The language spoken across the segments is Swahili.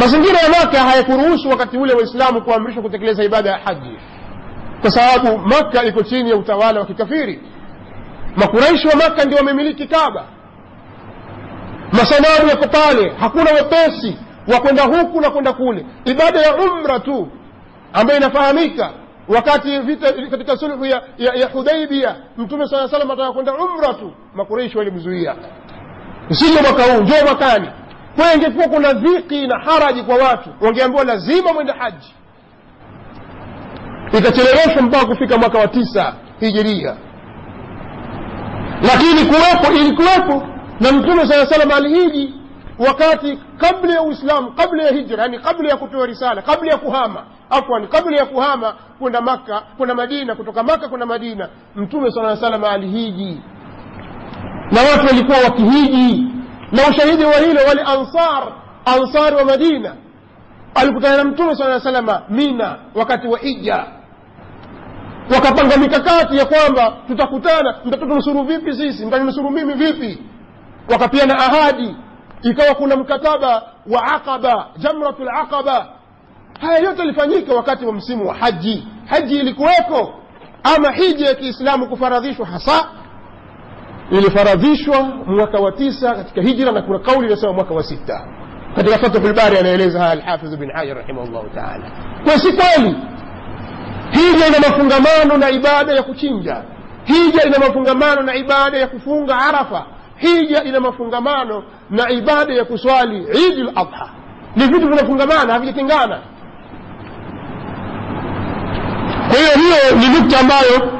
mazingira ya maka hayakuruhusu wakati ule waislamu kuamrishwa kutekeleza ibada ya haji. Kwa sababu maka iko chini ya utawala wa kikafiri. Makuraishi wa maka ndio wamemiliki kaba masanamu yako pale hakuna wepesi wa kwenda huku na kwenda kule. Ibada ya umra tu ambayo inafahamika wakati vita katika sulhu ya, ya, ya hudaibia mtume saa salam ataka kwenda umra tu. Makuraishi walimzuia. Usije mwaka huu njoo mwakani kwayo ingekuwa kuna dhiki na haraji kwa watu wangeambiwa lazima mwende haji. Ikacheleweshwa mpaka kufika mwaka wa tisa hijiria. Lakini kuwepo ilikuwepo na mtume saa salam alihiji wakati kabla ya uislamu kabla ya hijra yani kabla ya kutoa risala kabla ya kuhama afwan kabla ya kuhama kwenda maka kwenda madina kutoka maka kwenda madina mtume saa salam alihiji na watu walikuwa wakihiji na ushahidi wa hilo wale ansar ansar wa madina. Alikutana na mtume saa salama mina wakati wa hija wakapanga mikakati ya kwamba tutakutana mtatunusuru vipi sisi mtaninusuru mimi vipi? Wakapiana ahadi ikawa kuna mkataba wa aqaba jamratu laqaba haya yote yalifanyika wakati wa msimu wa haji. Haji ilikuweko ama hija ya kiislamu kufaradhishwa hasa ilifaradhishwa mwaka wa tisa katika hijra na kuna kauli inasema mwaka wa sita. Katika fathu lbari anaeleza haya alhafidhu bin hajar rahimahullahu taala. Kwa si kweli hija ina mafungamano na ibada ya kuchinja. Hija ina mafungamano na ibada ya kufunga arafa. Hija ina mafungamano na ibada ya kuswali idi ladha ni vitu vinafungamana havijatengana. Kwa hiyo hiyo ni nukta ambayo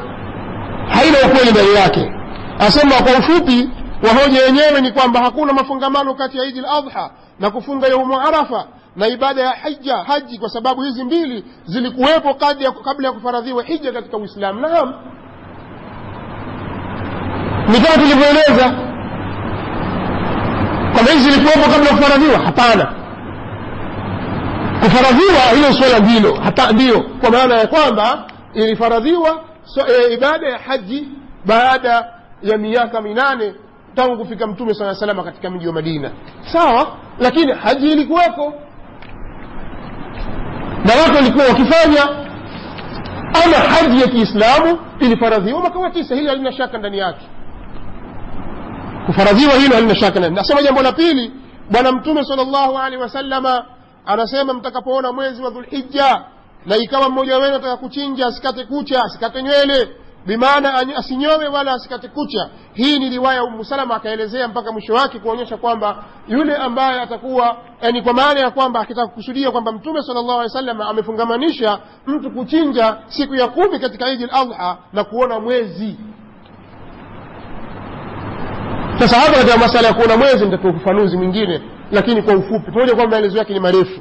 haina ukweli ndani yake asema kwa ufupi wahoja yenyewe ni kwamba hakuna mafungamano kati ya idi ladha na kufunga yaumu arafa na ibada ya hija haji kwa sababu hizi mbili zilikuwepo kabla ya kufaradhiwa hija katika uislamu. Naam. Ni kama tulivyoeleza kwamba hizi zilikuwepo kabla ya kufaradhiwa? Hapana. Kufaradhiwa hilo swala ndilo. Hata ndio kwa maana ya kwamba ilifaradhiwa so, e, ibada ya haji baada ya miaka minane tangu kufika mtume saa salama katika mji wa madina. Sawa lakini haji ilikuweko. Na watu walikuwa wakifanya. Ama haji ya kiislamu ilifaradhiwa mwaka wa tisa hili halina shaka ndani yake. Kufaradhiwa hilo halina shaka ndani. Nasema jambo la pili bwana mtume sala llahu alehi wasalama anasema mtakapoona mwezi wa dhulhija na ikawa mmoja wenu ataka kuchinja asikate kucha asikate nywele bimaana asinyowe wala asikate kucha. Hii ni riwaya umu salama akaelezea mpaka mwisho wake kuonyesha kwamba yule ambaye atakuwa yani kwa maana ya kwamba akitaka kukusudia kwamba mtume sala llahu alehi wasallam amefungamanisha mtu kuchinja siku ya kumi katika idi ladha na kuona mwezi. Sasa hapa katika masala ya kuona mwezi nitatoa ufafanuzi mwingine lakini kwa ufupi. Pamoja kwamba maelezo yake ni marefu.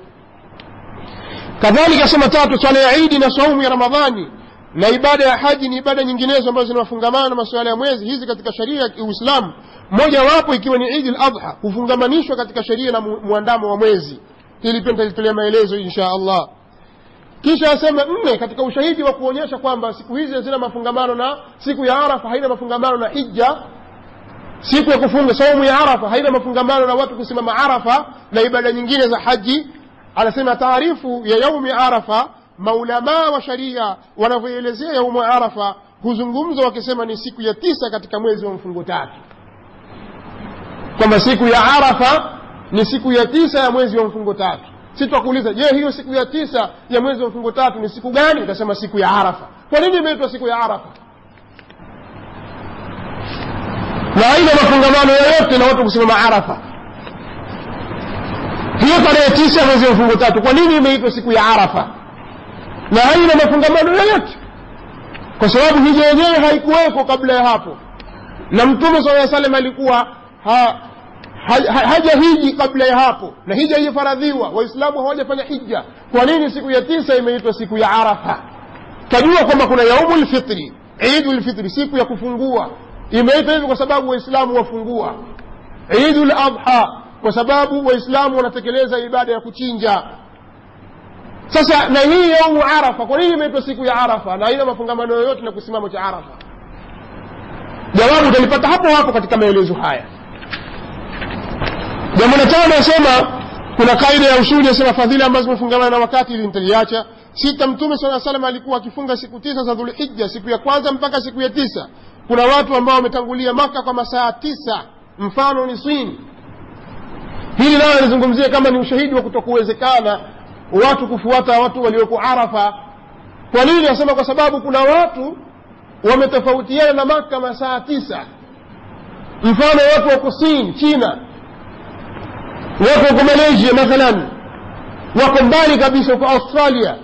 Kadhalika sema tatu swala ya idi na saumu ya ramadhani na ibada ya haji ni ibada nyinginezo ambazo zinafungamana na masuala ya mwezi hizi katika sheria ya uislamu moja wapo ikiwa ni idi ladha hufungamanishwa katika sheria na mwandamo wa mwezi. Hili pia nitalitolea maelezo insha allah. Kisha asema nne katika ushahidi wa kuonyesha kwamba siku hizi hazina mafungamano na siku ya arafa haina mafungamano na hija siku ya kufunga saumu ya arafa haina mafungamano na watu kusimama arafa na ibada nyingine za haji. Anasema taarifu ya yaumi arafa maulamaa wa sharia wanavyoelezea yaumu arafa huzungumza wakisema ni siku ya tisa katika mwezi wa mfungo tatu. Kwamba siku ya arafa ni siku ya tisa ya mwezi wa mfungo tatu. Si twakuuliza je hiyo siku ya tisa ya mwezi wa mfungo tatu ni siku gani? Utasema siku ya arafa. Kwa nini imeitwa siku ya arafa? Na haina mafungamano yoyote na watu kusimama arafa. Hiyo tarehe tisa mwezi wa mfungo tatu kwa nini imeitwa siku ya arafa na haina mafungamano yoyote. Kwa sababu hija yenyewe haikuweko kabla ya hapo. Na mtume saa salam alikuwa ha, ha, ha, haja hiji kabla ya hapo. Na hija ifaradhiwa waislamu hawajafanya hija. Kwa nini siku ya tisa imeitwa siku ya arafa? Tajua kwamba kuna yaumu lfitri idu lfitri siku ya kufungua. Imeitwa hivyo kwa sababu waislamu wafungua. Idu ladha kwa sababu waislamu wanatekeleza ibada ya kuchinja sasa na hii yaumu arafa kwa nini imeitwa siku ya arafa? Na haina mafungamano yoyote na kusimamo cha arafa. Jawabu utalipata hapo hapo katika maelezo haya. Jambo la tano asema kuna kaida ya usuli yasema fadhila ambazo zimefungamana na wakati ili nitaliacha. Sita mtume saa salam alikuwa akifunga siku tisa za dhulhija siku ya kwanza mpaka siku ya tisa. Kuna watu ambao wametangulia maka kwa masaa tisa mfano ni swini hili nayo nizungumzie kama ni ushahidi wa kutokuwezekana watu kufuata watu walioko arafa. Kwa nini nasema? Kwa sababu kuna watu wametofautiana na maka masaa tisa. Mfano watu wa kusini china. Watu wako malaysia mathalan. Wako mbali kabisa kwa australia.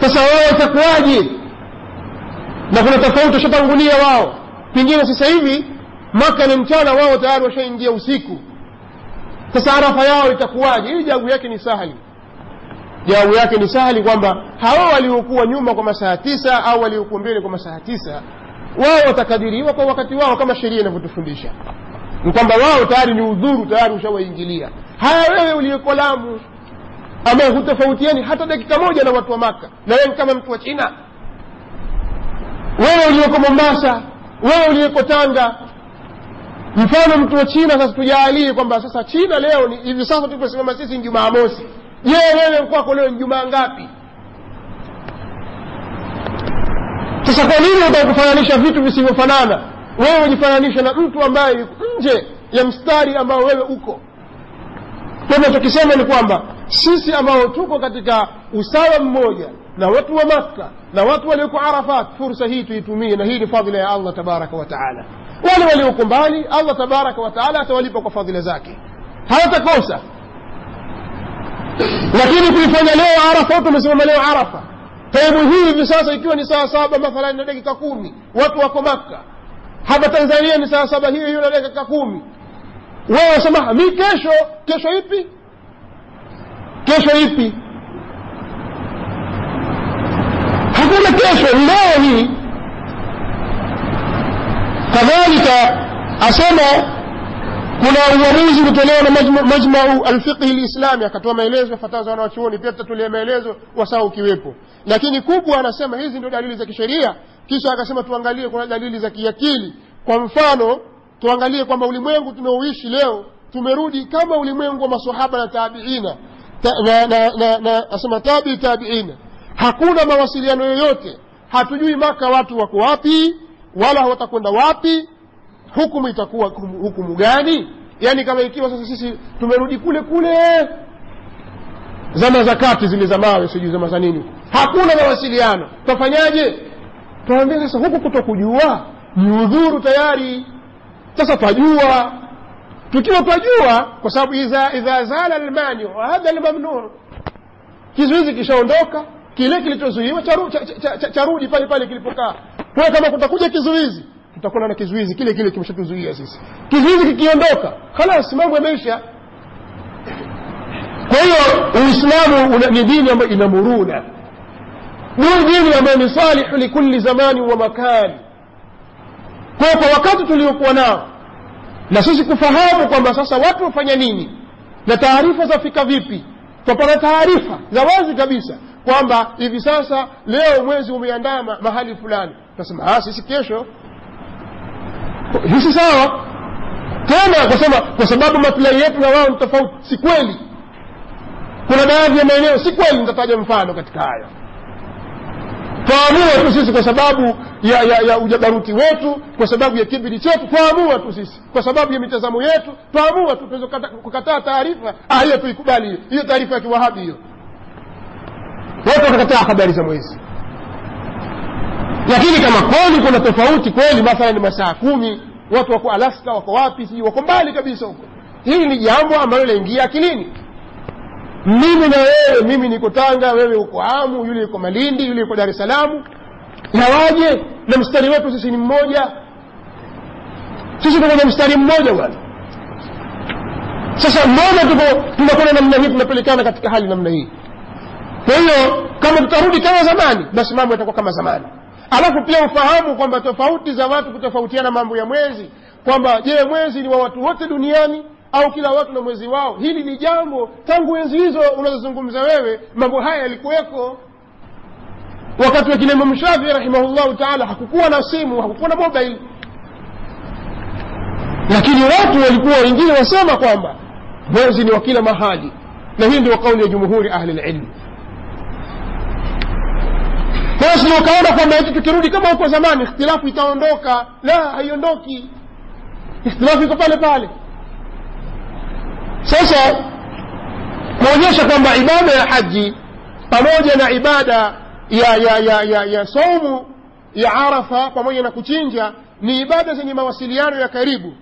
Sasa wao watakuwaje? Na kuna tofauti washatangulia wao. Pengine sasa hivi maka ni mchana wao tayari washaingia usiku sasa arafa yao itakuwaje? Hii jawabu yake ni sahali. Jawabu yake ni sahali kwamba hawa waliokuwa nyuma kwa masaa tisa au waliokuwa mbele kwa masaa tisa wao watakadiriwa kwa wakati wao kama sheria inavyotufundisha. Ni kwamba wao tayari ni udhuru tayari ushawaingilia. Haya wewe uliyeko lamu ambaye hutofautiani hata dakika moja na watu wa maka na wewe kama mtu wa china. Wewe uliyeko mombasa wewe uliyeko tanga mfano mtu wa china sasa tujaalie kwamba sasa china leo ni hivi sasa tuposimama sisi ni jumaa mosi je wewe kwako leo ni jumaa ngapi? Sasa kwa nini utakufananisha vitu visivyofanana? Wewe ujifananisha na mtu ambaye yuko nje ya mstari ambao wewe uko. Tunachokisema ni kwamba sisi ambao tuko katika usawa mmoja na watu wa makka na watu walioko arafat fursa hii tuitumie na hii ni fadhila ya allah tabaraka wa taala wale walioko mbali allah tabaraka wataala atawalipa kwa fadhila zake. Hawatakosa lakini kuifanya leo arafa watu wamesimama leo arafa. Taimu hii hivi sasa ikiwa ni saa saba mathalani na dakika kumi watu wako makka. Hapa tanzania ni saa saba hiyo hiyo na dakika kumi. Wewe wasema mi kesho kesho ipi? Kesho ipi? Hakuna kesho leo hii kadhalika asema kuna uamuzi ulitolewa na majmau alfiqhi lislami akatoa maelezo fatawa za wanawachuoni pia tutatulia maelezo wasaa ukiwepo lakini kubwa anasema hizi ndio dalili za kisheria kisha akasema tuangalie kuna dalili za kiakili. Kwa mfano tuangalie kwamba ulimwengu tunaoishi leo tumerudi kama ulimwengu wa masahaba na tabiina. Ta, na, na, na, na, asema tabi tabiina. Hakuna mawasiliano yoyote. Hatujui maka watu wako wapi wala watakwenda wapi hukumu itakuwa hukumu, gani? Yaani kama ikiwa sasa sisi tumerudi kule kule zama za kati zile za mawe sijui zama za nini hakuna mawasiliano. Twafanyaje? Twaambia sasa huku kuto kujua ni udhuru tayari. Sasa twajua tukiwa twajua kwa sababu idha, zala lmani hadha lmamnuu kizuizi kishaondoka kile kilichozuiwa charudi cha, cha, cha, cha pale pale kilipokaa kwa kama kutakuja kizuizi tutakuwa na kizuizi kile kile kimeshatuzuia sisi. Kizuizi kikiondoka khalas mambo yameisha. Kwa hiyo uislamu ni dini ambayo ina muruna ni dini ambayo ni salihu likulli zamani wa makani. Kwa kwa wakati tuliokuwa nao na sisi kufahamu kwamba sasa watu wafanya nini na taarifa zafika vipi twapata taarifa za wazi kabisa kwamba hivi sasa leo mwezi umeandama mahali fulani. Tunasema "Ah, sisi kesho. Hisi sawa. Tena kusema kwa sababu maslahi yetu na wao ni tofauti. Si kweli. Kuna baadhi ya maeneo si kweli nitataja mfano katika hayo. Twaamua tu sisi kwa sababu ya, ya, ya ujabaruti wetu kwa sababu ya kibiri chetu twaamua tu sisi. Kwa sababu ya mitazamo yetu twaamua tu tuweze kukataa taarifa ah hiyo tuikubali. Hiyo taarifa ya kiwahabi hiyo watu wakakataa habari za mwezi. Lakini kama kweli kuna tofauti kweli mathalan ni masaa kumi watu wako alaska wako wapi sijui wako mbali kabisa huko. Hili ni jambo ambalo linaingia akilini. Mimi na wewe mimi niko tanga wewe uko amu yule yuko malindi yule yuko dar es salaam. Yawaje na mstari wetu sisi ni mmoja. Sisi tuko na mstari mmoja bwana. Sasa mbona tuko tunakwenda namna hii tunapelekana katika hali namna hii kwa hiyo kama tutarudi kama zamani basi mambo yatakuwa kama zamani. Alafu pia ufahamu kwamba tofauti za watu kutofautiana mambo ya mwezi kwamba je mwezi ni wa watu wote duniani au kila watu na mwezi wao? Hili ni jambo tangu enzi hizo unazozungumza wewe mambo haya yalikuweko. Wakati wa kina imamu shafii rahimahullahu taala hakukuwa na simu hakukuwa na mobile. Lakini watu walikuwa wengine wasema kwamba mwezi ni wa kila mahali. Na hii ndio kauli ya jumhuri ahli basi ukaona kwamba eti tukirudi kama huko zamani ikhtilafu itaondoka. La haiondoki. Ikhtilafu iko pale pale. Sasa kuonyesha kwamba ibada ya haji pamoja na ibada ya ya ya ya, ya saumu ya arafa pamoja na kuchinja ni ibada zenye mawasiliano ya karibu.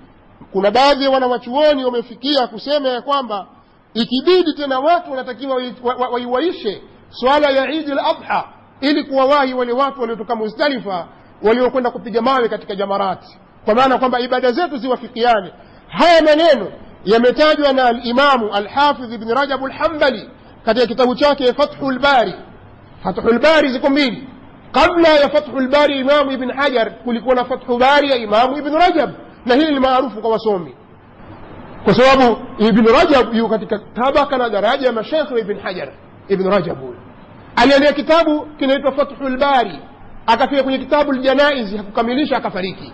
Kuna baadhi ya wanawachuoni wamefikia kusema ya kwamba ikibidi tena watu wanatakiwa waiwaishe wa, wa, swala ya idi l adha ili kuwawahi wale watu waliotoka muzdalifa waliokwenda kupiga mawe katika jamarati kwa maana kwamba ibada zetu ziwafikiane haya maneno yametajwa na alimamu alhafidh ibni rajabu lhambali katika kitabu chake fathu lbari fathu lbari ziko mbili kabla ya fathu lbari imamu ibn hajar kulikuwa na fathu bari ya imamu ibn rajab na hili ni maarufu kwa wasomi kwa sababu ibn rajab yu katika tabaka na daraja ya mashekhe ibn hajar ibn rajab huyo aliandika kitabu kinaitwa fathu lbari akafika kwenye kitabu ljanaizi hakukamilisha akafariki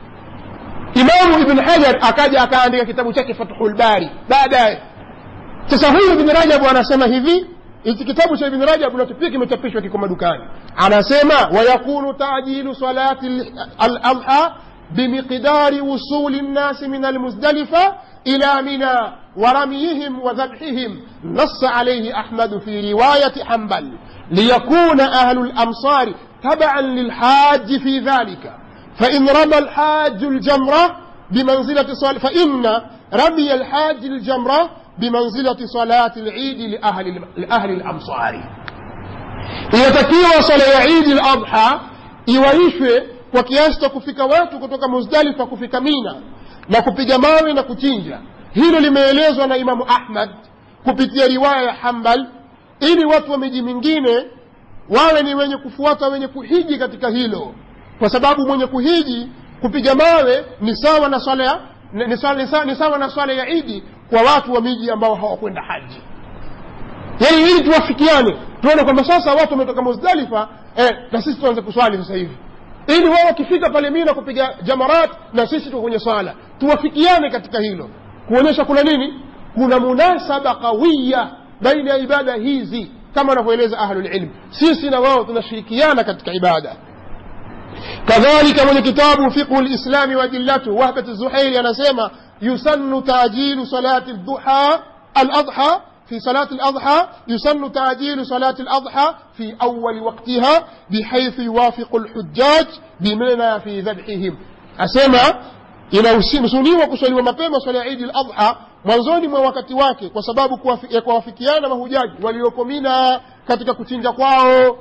imamu ibn hajar akaja akaandika kitabu chake fathu lbari baadaye sasa huyu ibn rajab anasema hivi hichi kitabu cha ibn rajab nacho pia kimechapishwa kiko madukani anasema wayakunu tajilu salati aladha بمقدار وصول الناس من المزدلفة إلى منى ورميهم وذبحهم نص عليه أحمد في رواية حنبل ليكون أهل الأمصار تبعا للحاج في ذلك. فإن رمى الحاج الجمرة بمنزلة صلاة فإن رمي الحاج الجمرة بمنزلة صلاة العيد لأهل, لأهل الأمصار. يتكيو صلاة عيد الأضحى يوريش وكياس في وات وكتوك مزدلفة كفك مينة نكفك ماوي نكتينجا هنا لما يليزو أنا إمام أحمد. كبتيا رواية حنبل. Ili watu wa miji mingine wawe ni wenye kufuata wenye kuhiji katika hilo. Kwa sababu mwenye kuhiji kupiga mawe ni sawa na swala ya ni sawa, ni sawa na swala ya idi kwa watu wa miji ambao hawakwenda haji. Yaani ili tuwafikiane tuone kwamba sasa watu wametoka muzdalifa eh, na sisi tuanze kuswali sasa hivi. Ili wao wakifika pale mina kupiga jamarat na sisi tuko kwenye swala. Tuwafikiane katika hilo. Kuonyesha kuna nini? Kuna munasaba qawiya بين عبادة هيزي كما نفعله أهل العلم. سيسنا وهو تنشركيانا كتك عبادة. كذلك من كتاب فقه الإسلام ودلته وهكة الزحيل أنا سيما يسن تعجيل صلاة الضحى الأضحى في صلاة الأضحى يسن تعجيل صلاة الأضحى في أول وقتها بحيث يوافق الحجاج بمنا في ذبحهم. أسيما إلى وسيم سني وقصلي ومقيم صلاة عيد الأضحى mwanzoni mwa wakati wake kwa sababu ya kuwafikiana mahujaji walioko mina katika kuchinja kwao